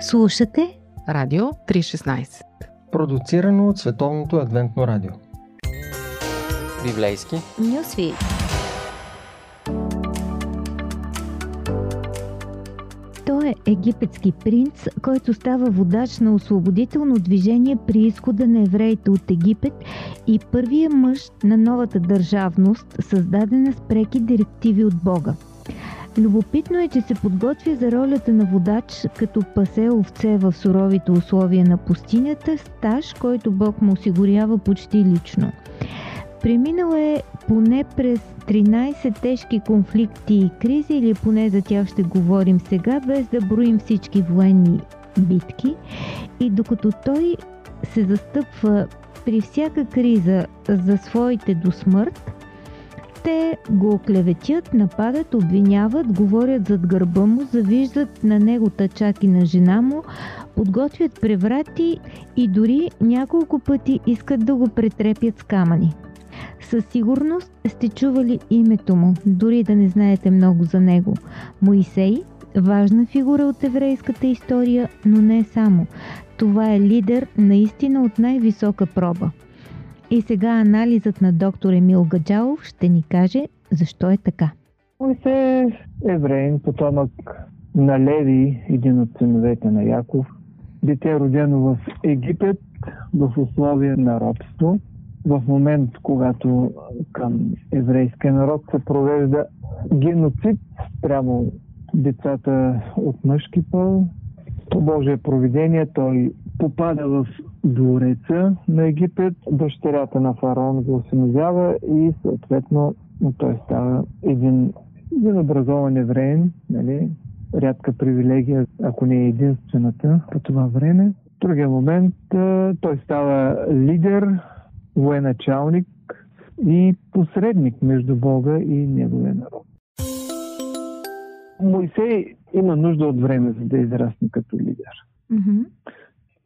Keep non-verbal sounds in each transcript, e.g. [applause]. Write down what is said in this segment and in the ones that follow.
Слушате Радио 316 Продуцирано от Световното адвентно радио. Библейски. Нюсви Той е египетски принц, който става водач на освободително движение при изхода на евреите от Египет и първия мъж на новата държавност, създадена с преки директиви от Бога. Любопитно е, че се подготвя за ролята на водач, като пасе овце в суровите условия на пустинята, стаж, който Бог му осигурява почти лично. Преминал е поне през 13 тежки конфликти и кризи, или поне за тях ще говорим сега, без да броим всички военни битки. И докато той се застъпва при всяка криза за своите до смърт, те го оклеветят, нападат, обвиняват, говорят зад гърба му, завиждат на него тъчаки на жена му, подготвят преврати и дори няколко пъти искат да го претрепят с камъни. Със сигурност сте чували името му, дори да не знаете много за него. Моисей – важна фигура от еврейската история, но не само. Това е лидер наистина от най-висока проба. И сега анализът на доктор Емил Гаджалов ще ни каже защо е така. Моисей е евреин, потомък на Леви, един от синовете на Яков. Дете родено в Египет, в условия на робство. В момент, когато към еврейския народ се провежда геноцид прямо децата от мъжки пол, по Божие провидение той попада в двореца на Египет, дъщерята на фараон го осиновява и съответно той става един, един образован евреин, нали, рядка привилегия, ако не е единствената по това време. В другия момент той става лидер, военачалник и посредник между Бога и неговия народ. Моисей има нужда от време, за да израсне като лидер. Mm-hmm.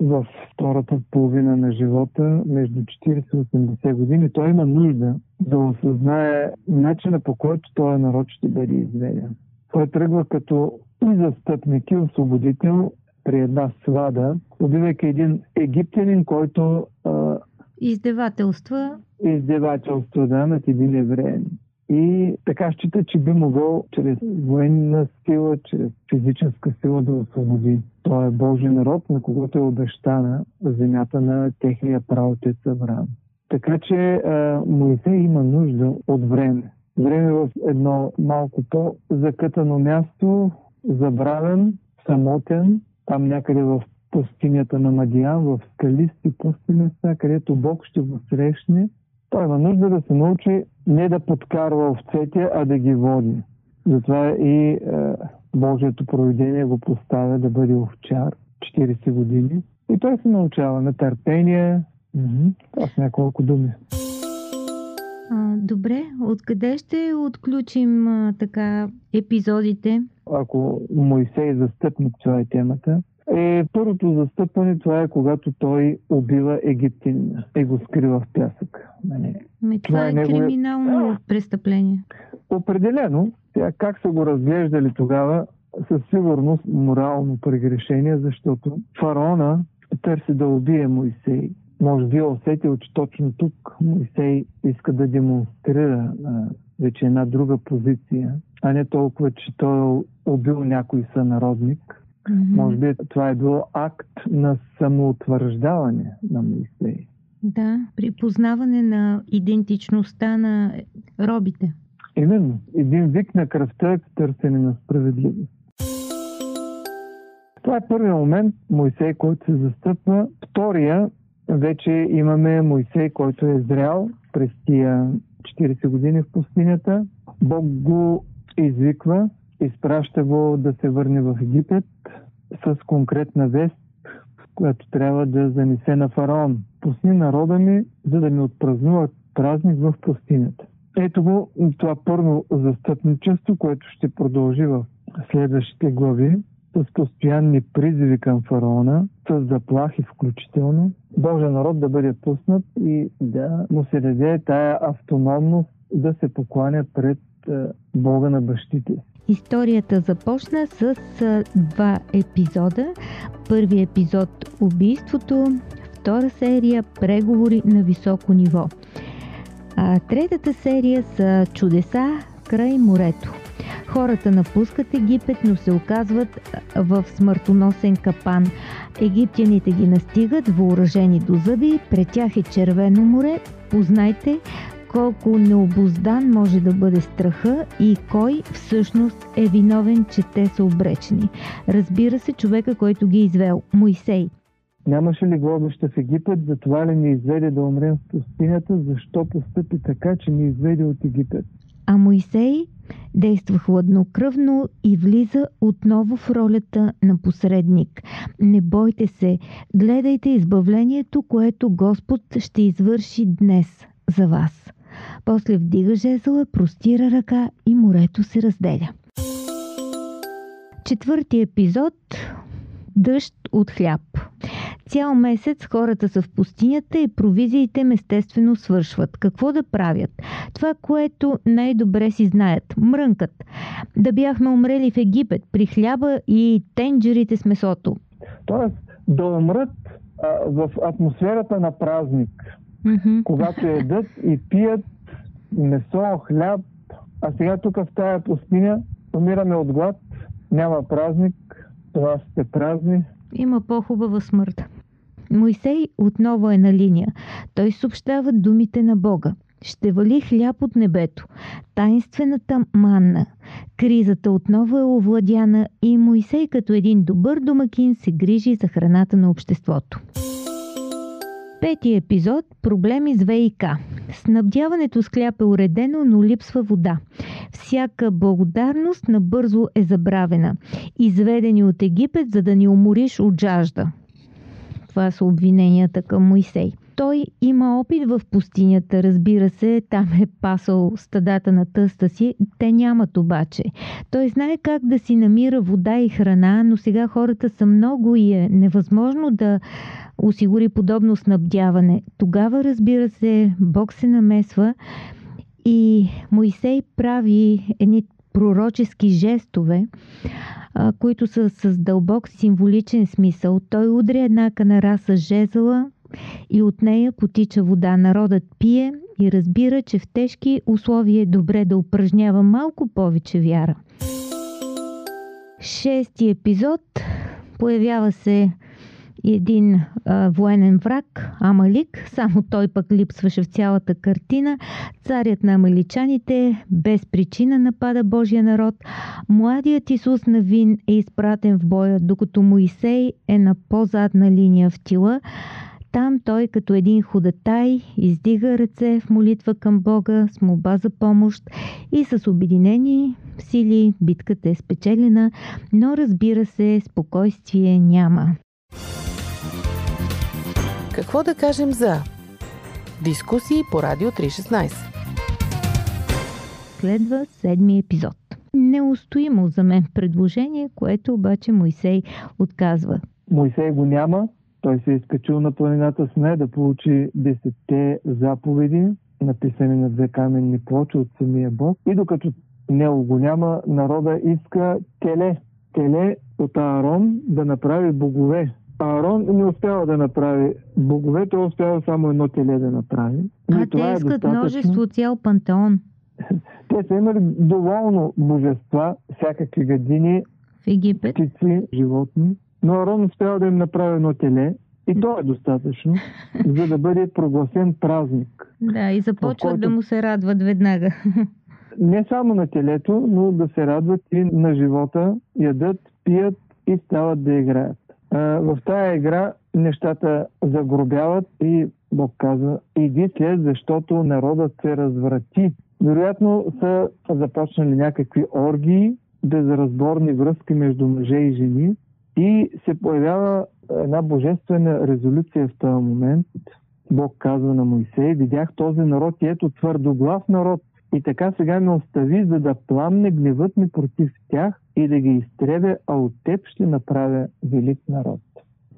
В втората половина на живота, между 40 и 80 години, той има нужда да осъзнае начина по който този народ ще бъде изведен. Той тръгва като и застъпник и освободител при една свада, убивайки един египтянин, който а, Издевателства. Издевателства, да, над един евреен. И така счита, че би могъл чрез военна сила, чрез физическа сила да освободи. Той е Божий народ, на когото е обещана земята на техния правотец Авраам. Така че Моисей има нужда от време. Време в едно малко по-закътано място, забравен, самотен, там някъде в пустинята на Мадиян, в скалисти пустини, където Бог ще го срещне той има нужда да се научи не да подкарва овцете, а да ги води. Затова и е, Божието проведение го поставя да бъде овчар 40 години. И той се научава на търпение. Това са няколко думи. А, добре, откъде ще отключим а, така епизодите? Ако Моисей застъпник, това е темата, е първото застъпване, това е когато той убива египтянина и го скрива в пясък. Нали? Ами, това, това е, е негови... криминално престъпление. Определено. Сега, как са го разглеждали тогава? Със сигурност морално прегрешение, защото фараона търси да убие Моисей. Може би е усетил, че точно тук Моисей иска да демонстрира а, вече една друга позиция, а не толкова, че той е убил някой сънародник Mm-hmm. Може би това е било акт на самоутвърждаване на Моисей. Да, при познаване на идентичността на робите. Именно. Един вик на кръвта е търсене на справедливост. Това е първият момент, Моисей, който се застъпва. Втория, вече имаме Моисей, който е зрял през тия 40 години в пустинята. Бог го извиква изпраща го да се върне в Египет с конкретна вест, която трябва да занесе на фараон. Пусни народа ми, за да ми отпразнуват празник в пустинята. Ето го това първо застъпничество, което ще продължи в следващите глави с постоянни призиви към фараона, с заплахи включително, Божия народ да бъде пуснат и да му се даде тая автономност да се покланя пред Бога на бащите. Историята започна с два епизода. Първи епизод Убийството, втора серия Преговори на високо ниво. А третата серия са Чудеса край морето. Хората напускат Египет, но се оказват в смъртоносен капан. Египтяните ги настигат, въоръжени до зъби, пред тях е червено море. Познайте колко необоздан може да бъде страха и кой всъщност е виновен, че те са обречени. Разбира се, човека, който ги е извел – Моисей. Нямаше ли гробища в Египет, затова ли ни изведе да умрем в пустинята, защо постъпи така, че ни изведе от Египет? А Моисей действа хладнокръвно и влиза отново в ролята на посредник. Не бойте се, гледайте избавлението, което Господ ще извърши днес за вас. После вдига жезъла, простира ръка и морето се разделя. Четвърти епизод Дъжд от хляб. Цял месец хората са в пустинята и провизиите им естествено свършват. Какво да правят? Това, което най-добре си знаят. Мрънкат. Да бяхме умрели в Египет при хляба и тенджерите с месото. Тоест да умрат а, в атмосферата на празник. Mm-hmm. Когато едат и пият месо, хляб, а сега тук в тая пустиня умираме от глад, няма празник, това сте празни. Има по-хубава смърт. Моисей отново е на линия. Той съобщава думите на Бога. Ще вали хляб от небето. Тайнствената манна. Кризата отново е овладяна и Моисей като един добър домакин се грижи за храната на обществото. Пети епизод – проблеми с ВИК. Снабдяването с хляб е уредено, но липсва вода. Всяка благодарност набързо е забравена. Изведени от Египет, за да ни умориш от жажда. Това са обвиненията към Моисей. Той има опит в пустинята, разбира се, там е пасал стадата на тъста си, те нямат обаче. Той знае как да си намира вода и храна, но сега хората са много и е невъзможно да осигури подобно снабдяване. Тогава, разбира се, Бог се намесва и Моисей прави едни пророчески жестове, които са с дълбок символичен смисъл. Той удря една канара с жезъла и от нея потича вода. Народът пие и разбира, че в тежки условия е добре да упражнява малко повече вяра. Шести епизод появява се един а, военен враг, Амалик, само той пък липсваше в цялата картина. Царят на амаличаните без причина напада Божия народ. Младият Исус Навин е изпратен в боя, докато Моисей е на по-задна линия в тила. Там той като един ходатай издига ръце в молитва към Бога с молба за помощ и с обединени сили битката е спечелена, но разбира се, спокойствие няма. Какво да кажем за дискусии по Радио 316? Следва седми епизод. Неустоимо за мен предложение, което обаче Моисей отказва. Моисей го няма, той се е изкачил на планината Сне да получи десетте заповеди, написани на две каменни плочи от самия Бог. И докато него го няма, народа иска теле. Теле от Аарон да направи богове. Аарон не успява да направи богове, той успява само едно теле да направи. А те е искат е множество цял пантеон. [laughs] Те са имали доволно божества, всякакви гадини, в Египет. птици, животни. Но Арон успява да им направи едно теле и то е достатъчно, [laughs] за да бъде прогласен празник. Да, и започват който... да му се радват веднага. [laughs] Не само на телето, но да се радват и на живота, ядат, пият и стават да играят. В тая игра нещата загробяват и Бог казва, иди след, защото народът се разврати. Вероятно са започнали някакви оргии, безразборни връзки между мъже и жени, и се появява една божествена резолюция в този момент. Бог казва на Моисей, видях този народ и ето твърдоглав народ. И така сега ме остави, за да пламне гневът ми против тях и да ги изтребя, а от теб ще направя велик народ.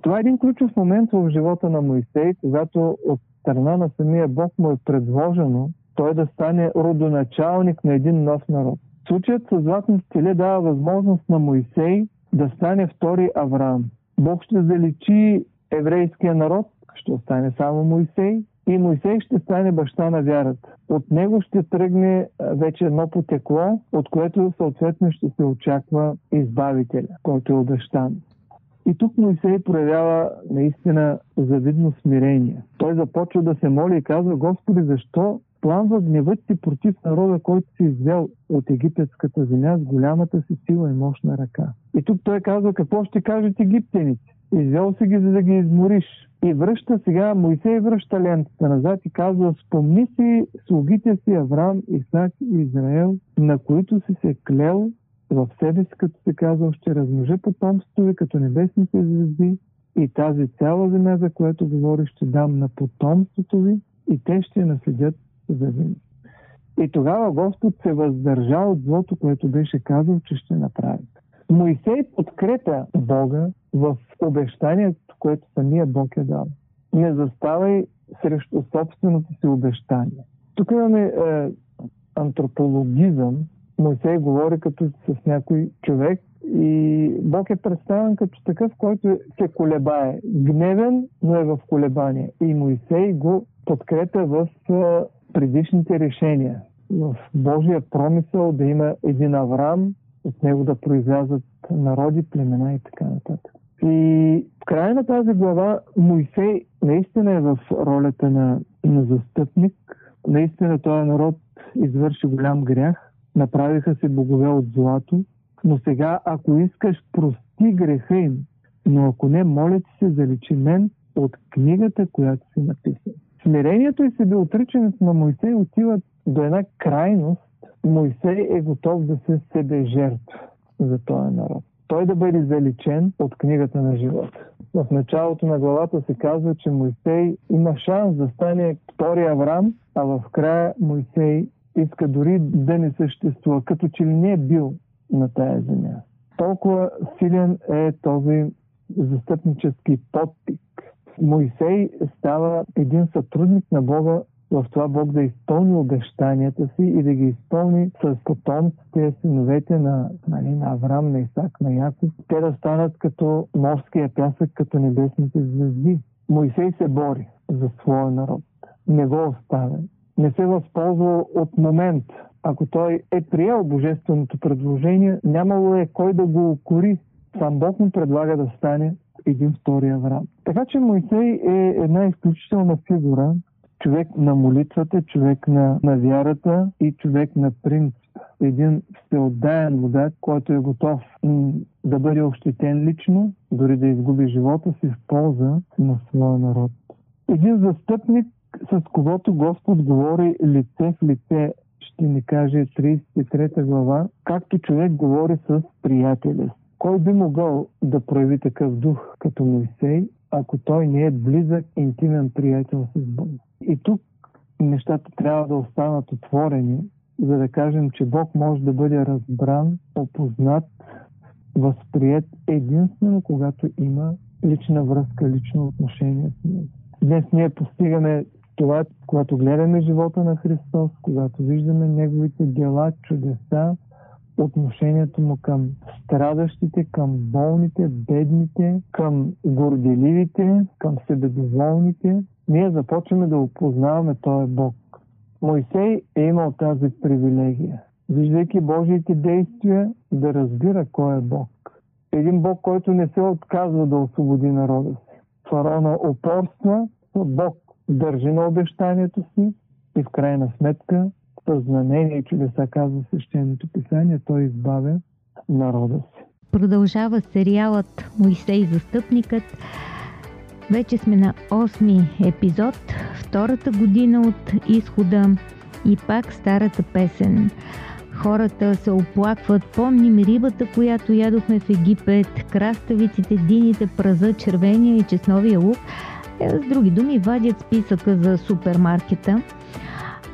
Това е един ключов момент в живота на Моисей, когато от страна на самия Бог му е предложено той да стане родоначалник на един нов народ. Случаят с златното теле дава възможност на Моисей да стане втори Авраам. Бог ще заличи еврейския народ, ще остане само Моисей и Моисей ще стане баща на вярата. От него ще тръгне вече едно потекло, от което съответно ще се очаква избавителя, който е обещан. И тук Моисей проявява наистина завидно смирение. Той започва да се моли и казва, Господи, защо пламва гневът си против народа, който си извел от египетската земя с голямата си сила и мощна ръка. И тук той казва, какво ще кажат египтяните? Извел си ги, за да ги измориш. И връща сега, Моисей връща лентата назад и казва, спомни си слугите си Авраам, Исак и Израел, на които си се клел в себе си, като се казва, ще размножа потомството ви като небесните звезди и тази цяла земя, за която говори, ще дам на потомството ви и те ще наследят за. И тогава Господ се въздържа от злото, което беше казал, че ще направи. Моисей подкрепя Бога в обещанието, което самия Бог е дал. Не заставай срещу собственото си обещание. Тук имаме е, антропологизъм. Моисей говори като с някой човек и Бог е представен като такъв, който се колебае. Гневен, но е в колебание. И Моисей го подкрепя в е, предишните решения. В Божия промисъл да има един Авраам, от него да произлязат народи, племена и така нататък. И в края на тази глава Моисей наистина е в ролята на, на застъпник. Наистина този народ извърши голям грях. Направиха се богове от злато. Но сега, ако искаш, прости греха им. Но ако не, моля ти се, заличи мен от книгата, която си написан. Смирението и себеотричането на Моисей отиват до една крайност. Моисей е готов да се себе жертва за този народ. Той да бъде заличен от книгата на живота. В началото на главата се казва, че Моисей има шанс да стане втори Авраам, а в края Моисей иска дори да не съществува, като че ли не е бил на тая земя. Толкова силен е този застъпнически подпик. Моисей става един сътрудник на Бога в това Бог да изпълни обещанията си и да ги изпълни с потомците, синовете на, нали, на Авраам, на Исак, на Яков. Те да станат като морския пясък, като небесните звезди. Моисей се бори за своя народ. Не го оставя. Не се възползва от момент. Ако той е приел божественото предложение, нямало е кой да го укори. Сам Бог му предлага да стане един втори Авраам. Така че Моисей е една изключителна фигура, човек на молитвата, човек на, на вярата и човек на принцип. Един всеотдаен водач, който е готов м- да бъде ощетен лично, дори да изгуби живота си в полза на своя народ. Един застъпник, с когото Господ говори лице в лице, ще ни каже 33 глава, както човек говори с приятеля си. Кой би могъл да прояви такъв дух като Моисей, ако той не е близък, интимен приятел с Бога? И тук нещата трябва да останат отворени, за да кажем, че Бог може да бъде разбран, опознат, възприят единствено, когато има лична връзка, лично отношение с него. Днес ние постигаме това, когато гледаме живота на Христос, когато виждаме Неговите дела, чудеса, отношението му към страдащите, към болните, бедните, към горделивите, към себедоволните, ние започваме да опознаваме този Бог. Мойсей е имал тази привилегия. Виждайки Божиите действия, да разбира кой е Бог. Един Бог, който не се отказва да освободи народа си. Фараона упорства, Бог държи на обещанието си и в крайна сметка с знамения и чудеса, казва свещеното писание, той избавя народа си. Продължава сериалът Моисей застъпникът. Вече сме на 8 епизод, втората година от изхода и пак старата песен. Хората се оплакват, помним рибата, която ядохме в Египет, краставиците, дините, праза, червения и чесновия лук. Е, с други думи, вадят списъка за супермаркета –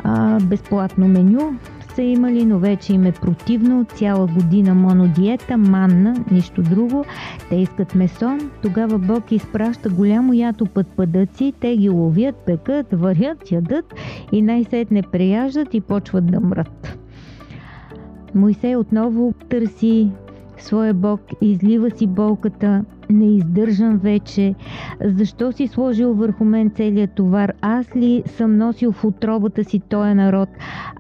а, безплатно меню са имали, но вече им е противно. Цяла година монодиета, манна, нищо друго. Те искат месо. Тогава Бог изпраща голямо ято път пъдъци. Те ги ловят, пекат, варят, ядат и най-сетне преяждат и почват да мрат. Мойсей отново търси своя Бог, излива си болката, не издържам вече. Защо си сложил върху мен целият товар? Аз ли съм носил в отробата си този народ?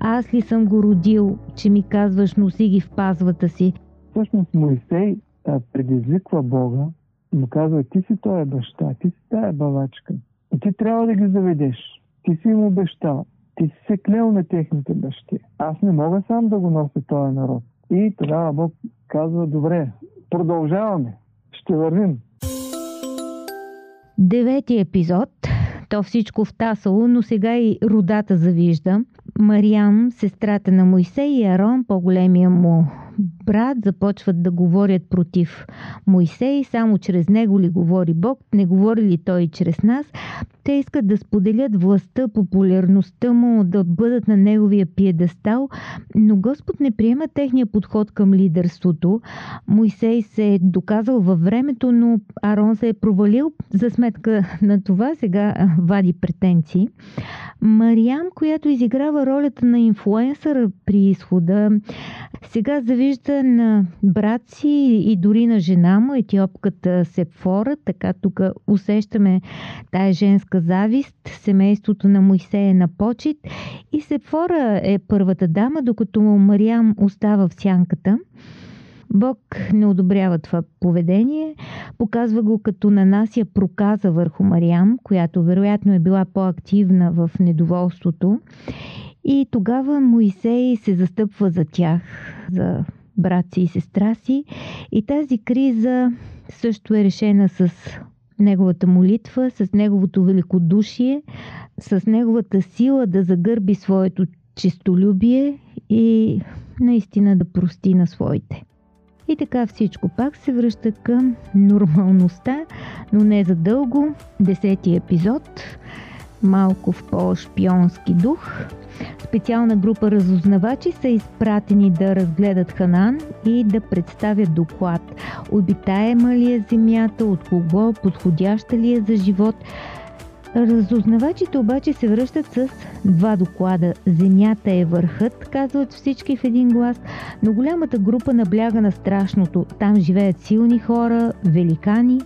Аз ли съм го родил, че ми казваш носи ги в пазвата си? Всъщност Моисей предизвиква Бога му казва, ти си този баща, ти си тая бавачка. И ти трябва да ги заведеш. Ти си им обещал. Ти си се клел на техните бащи. Аз не мога сам да го нося този народ. И тогава Бог казва, добре, продължаваме, ще вървим. Девети епизод. То всичко в Тасало, но сега и родата завижда. Мариам, сестрата на Моисей и Арон, по-големия му брат, започват да говорят против Моисей, само чрез него ли говори Бог, не говори ли той чрез нас. Те искат да споделят властта, популярността му, да бъдат на неговия пиедестал, но Господ не приема техния подход към лидерството. Моисей се е доказал във времето, но Арон се е провалил. За сметка на това сега вади претенции. Мариам, която изиграва ролята на инфлуенсъра при изхода, сега завижда на брат си и дори на жена му, етиопката Сепфора, така тук усещаме тая женска завист, семейството на Моисей е на почет и Сепфора е първата дама, докато Мариам остава в сянката. Бог не одобрява това поведение, показва го като нанася проказа върху Мариам, която вероятно е била по-активна в недоволството. И тогава Моисей се застъпва за тях, за брат и сестра си. И тази криза също е решена с неговата молитва, с неговото великодушие, с неговата сила да загърби своето чистолюбие и наистина да прости на своите. И така всичко пак се връща към нормалността, но не за дълго. Десети епизод, малко в по-шпионски дух. Специална група разузнавачи са изпратени да разгледат Ханан и да представят доклад. Обитаема ли е земята, от кого, подходяща ли е за живот – Разузнавачите обаче се връщат с два доклада. Земята е върхът, казват всички в един глас, но голямата група набляга на страшното. Там живеят силни хора, великани,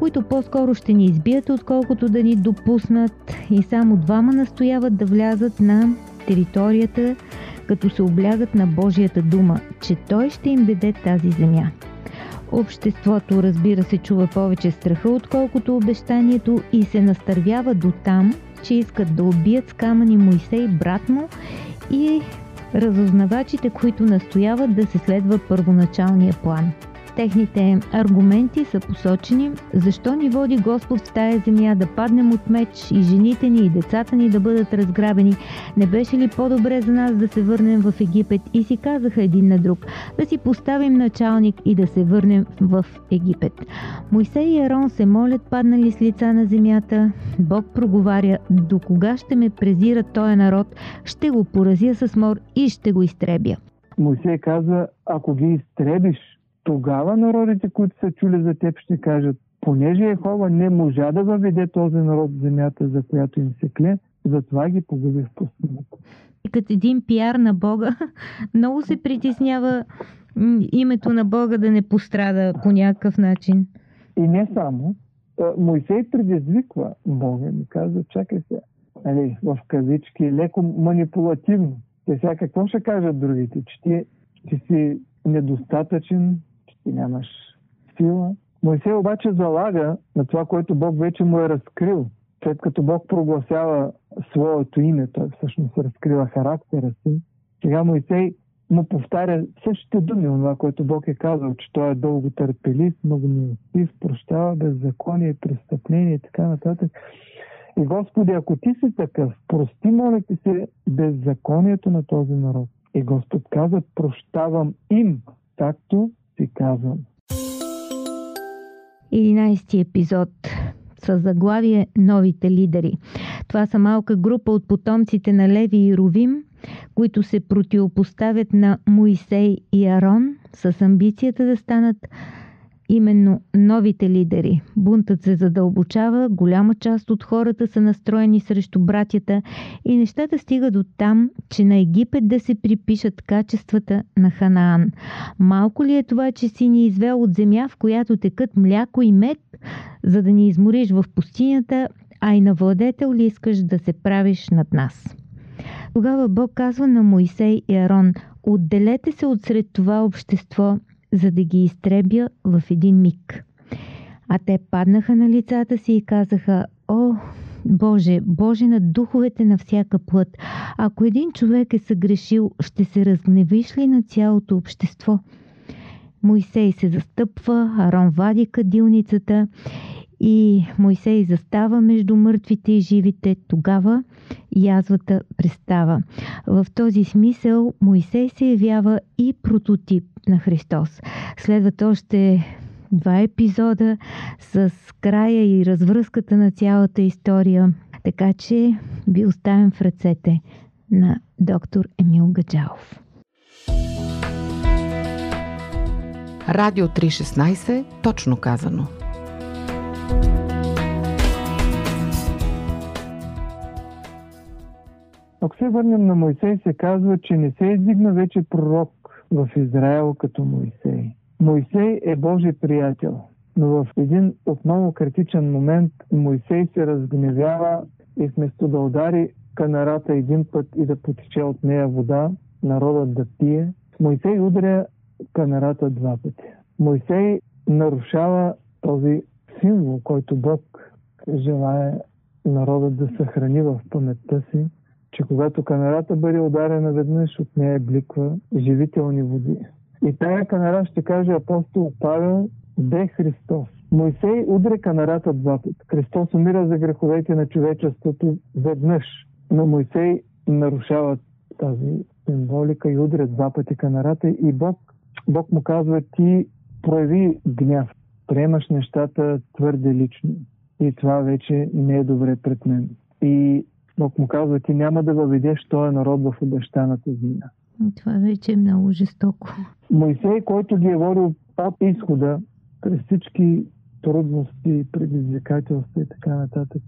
които по-скоро ще ни избият, отколкото да ни допуснат и само двама настояват да влязат на територията, като се облягат на Божията дума, че Той ще им даде тази земя. Обществото, разбира се, чува повече страха, отколкото обещанието и се настървява до там, че искат да убият с камъни Моисей, брат му и разузнавачите, които настояват да се следва първоначалния план – Техните аргументи са посочени защо ни води Господ в тая земя да паднем от меч и жените ни и децата ни да бъдат разграбени. Не беше ли по-добре за нас да се върнем в Египет? И си казаха един на друг да си поставим началник и да се върнем в Египет. Мойсей и Арон се молят паднали с лица на земята. Бог проговаря, до кога ще ме презира този народ, ще го поразя с мор и ще го изтребя. Мойсей казва, ако ги изтребиш, тогава народите, които са чули за теб, ще кажат, понеже Ехова не можа да въведе този народ в земята, за която им се кле, затова ги погуби в пустинята. Като един пиар на Бога, [laughs] много се притеснява името на Бога да не пострада по някакъв начин. И не само. Моисей предизвиква Бога и казва, чакай се, нали, в кавички, леко манипулативно. Те сега какво ще кажат другите? Че ти, ти си недостатъчен, ти нямаш сила. Моисей обаче залага на това, което Бог вече му е разкрил. След като Бог прогласява своето име, той всъщност разкрива характера си, сега Моисей му повтаря същите думи, това, което Бог е казал, че той е дълго търпелив, много милостив, прощава беззаконие, престъпление и така нататък. И Господи, ако ти си такъв, прости, моля ти се, беззаконието на този народ. И Господ каза, прощавам им, както си казвам. 11 епизод с заглавие Новите лидери. Това са малка група от потомците на Леви и Ровим, които се противопоставят на Моисей и Арон с амбицията да станат именно новите лидери. Бунтът се задълбочава, голяма част от хората са настроени срещу братята и нещата стигат до там, че на Египет да се припишат качествата на Ханаан. Малко ли е това, че си ни извел от земя, в която текат мляко и мед, за да ни измориш в пустинята, а и на владетел ли искаш да се правиш над нас? Тогава Бог казва на Моисей и Арон, отделете се от сред това общество за да ги изтребя в един миг. А те паднаха на лицата си и казаха, О, Боже, Боже на духовете на всяка плът, ако един човек е съгрешил, ще се разгневиш ли на цялото общество? Моисей се застъпва, Арон вади кадилницата и Моисей застава между мъртвите и живите. Тогава язвата престава. В този смисъл Моисей се явява и прототип на Христос. Следват още два епизода с края и развръзката на цялата история. Така че ви оставям в ръцете на доктор Емил Гаджалов. Радио 316, точно казано. Ако се върнем на Моисей, се казва, че не се издигна вече пророк в Израел като Моисей. Моисей е Божий приятел, но в един отново критичен момент Моисей се разгневява и вместо да удари канарата един път и да потече от нея вода, народът да пие, Моисей удря канарата два пъти. Моисей нарушава този символ, който Бог желая народът да съхрани в паметта си, че когато канарата бъде ударена веднъж, от нея бликва живителни води. И тая канара ще каже апостол Павел, бе Христос. Моисей удря канарата два пъти. Христос умира за греховете на човечеството веднъж. Но Моисей нарушава тази символика и удря два пъти канарата и Бог, Бог му казва, ти прояви гняв. Приемаш нещата твърде лично. И това вече не е добре пред мен. И Бог му казва, ти няма да въведеш този народ в обещаната земя. Това вече е много жестоко. Моисей, който ги е водил от изхода, през всички трудности, предизвикателства и така нататък,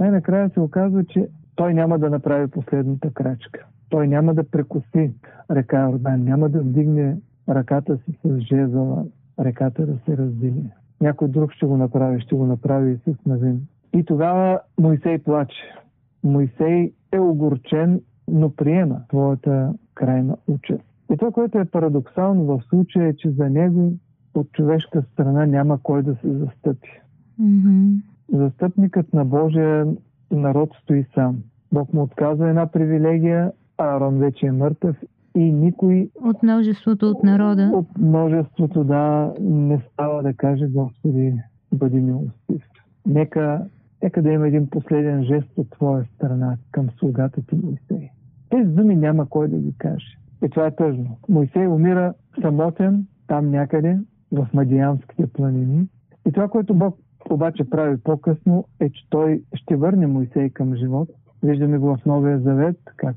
най-накрая се оказва, че той няма да направи последната крачка. Той няма да прекоси река Йордан, няма да вдигне ръката си с жезала, реката да се раздели. Някой друг ще го направи, ще го направи и с Навин. И тогава Моисей плаче. Моисей е огорчен, но приема твоята крайна участ. И това, което е парадоксално в случая е, че за него от човешка страна няма кой да се застъпи. Mm-hmm. Застъпникът на Божия народ стои сам. Бог му отказва една привилегия, а Арон вече е мъртъв и никой... От множеството от народа. От множеството, да, не става да каже Господи, бъди милостив. Нека Нека да има един последен жест от твоя страна към слугата ти Моисей. Тези думи няма кой да ги каже. И това е тъжно. Моисей умира самотен там някъде в Мадианските планини. И това, което Бог обаче прави по-късно, е, че той ще върне Моисей към живот. Виждаме го в Новия Завет, как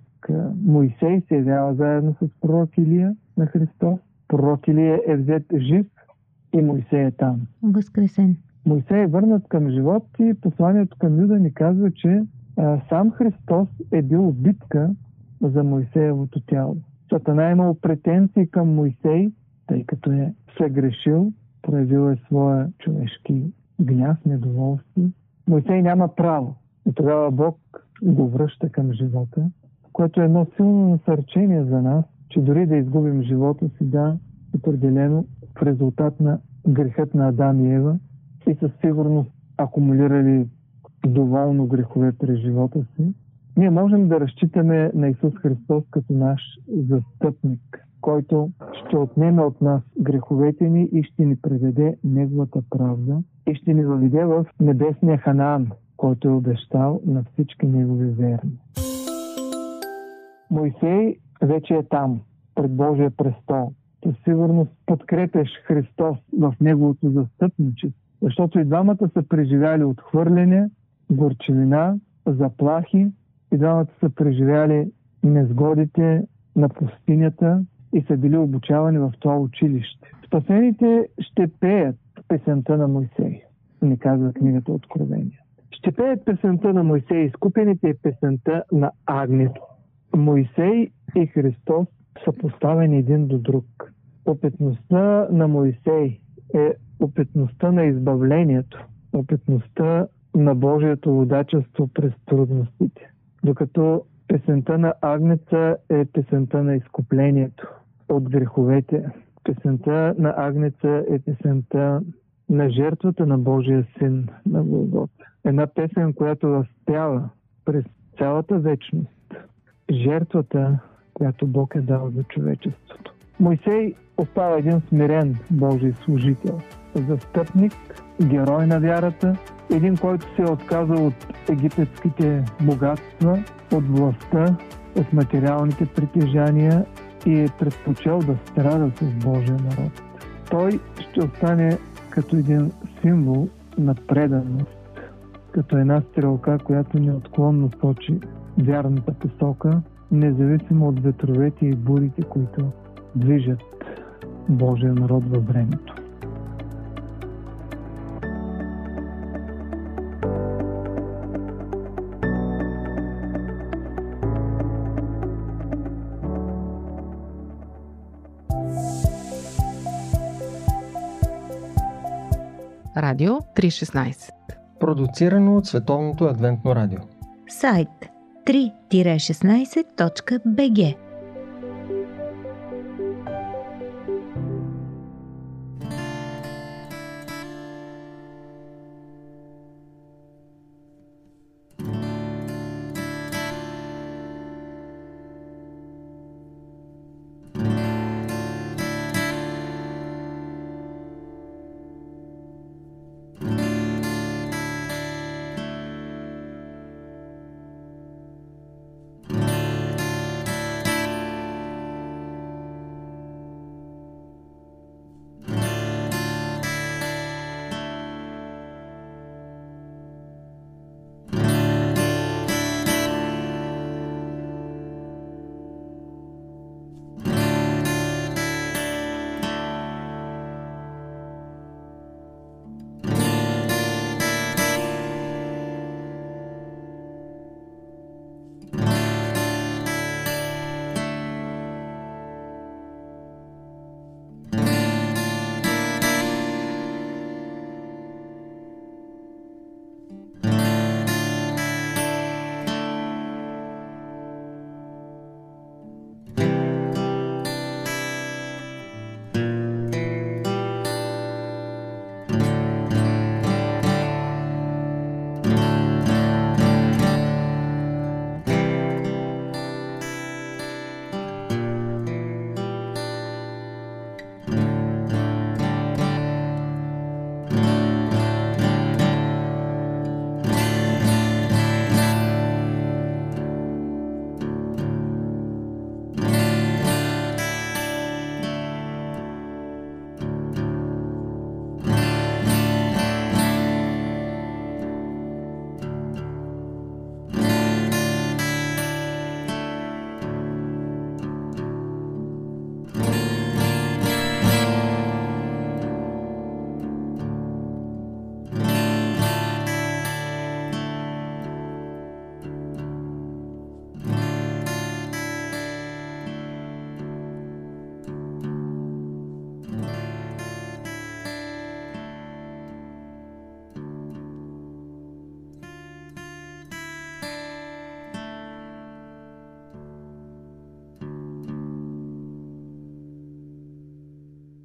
Моисей се явява заедно с пророк Илия на Христос. Пророк Илия е взет жив и Моисей е там. Възкресен. Моисей е върнат към живот и посланието към Юда ни казва, че а, сам Христос е бил битка за Моисеевото тяло. Сатана е имал претенции към Моисей, тъй като е съгрешил, проявил е своя човешки гняв, недоволство. Моисей няма право. И тогава Бог го връща към живота, което е едно силно насърчение за нас, че дори да изгубим живота си, да, определено в резултат на грехът на Адам и Ева, и със сигурност акумулирали доволно грехове през живота си, ние можем да разчитаме на Исус Христос като наш застъпник, който ще отнеме от нас греховете ни и ще ни преведе Неговата правда и ще ни въведе в небесния Ханаан, който е обещал на всички Негови верни. Моисей вече е там, пред Божия престол. Със сигурност подкрепяш Христос в Неговото застъпничество защото и двамата са преживяли отхвърляне, горчевина, заплахи. И двамата са преживяли незгодите на пустинята и са били обучавани в това училище. Спасените ще пеят песента на Мойсей, ни казва книгата Откровение. Ще пеят песента на Мойсей, изкупените е песента на Агнето. Мойсей и Христос са поставени един до друг. Опитността на Моисей е опитността на избавлението, опитността на Божието водачество през трудностите. Докато песента на Агнеца е песента на изкуплението от греховете. Песента на Агнеца е песента на жертвата на Божия син на Голгота. Една песен, която възпява през цялата вечност жертвата, която Бог е дал за човечеството. Мойсей остава един смирен Божий служител, застъпник, герой на вярата, един, който се е отказал от египетските богатства, от властта, от материалните притежания и е предпочел да страда с Божия народ. Той ще остане като един символ на преданост, като една стрелка, която неотклонно сочи вярната посока, независимо от ветровете и бурите, които движат Божия народ във времето. Радио 316 Продуцирано от Световното адвентно радио. Сайт 3-16.bg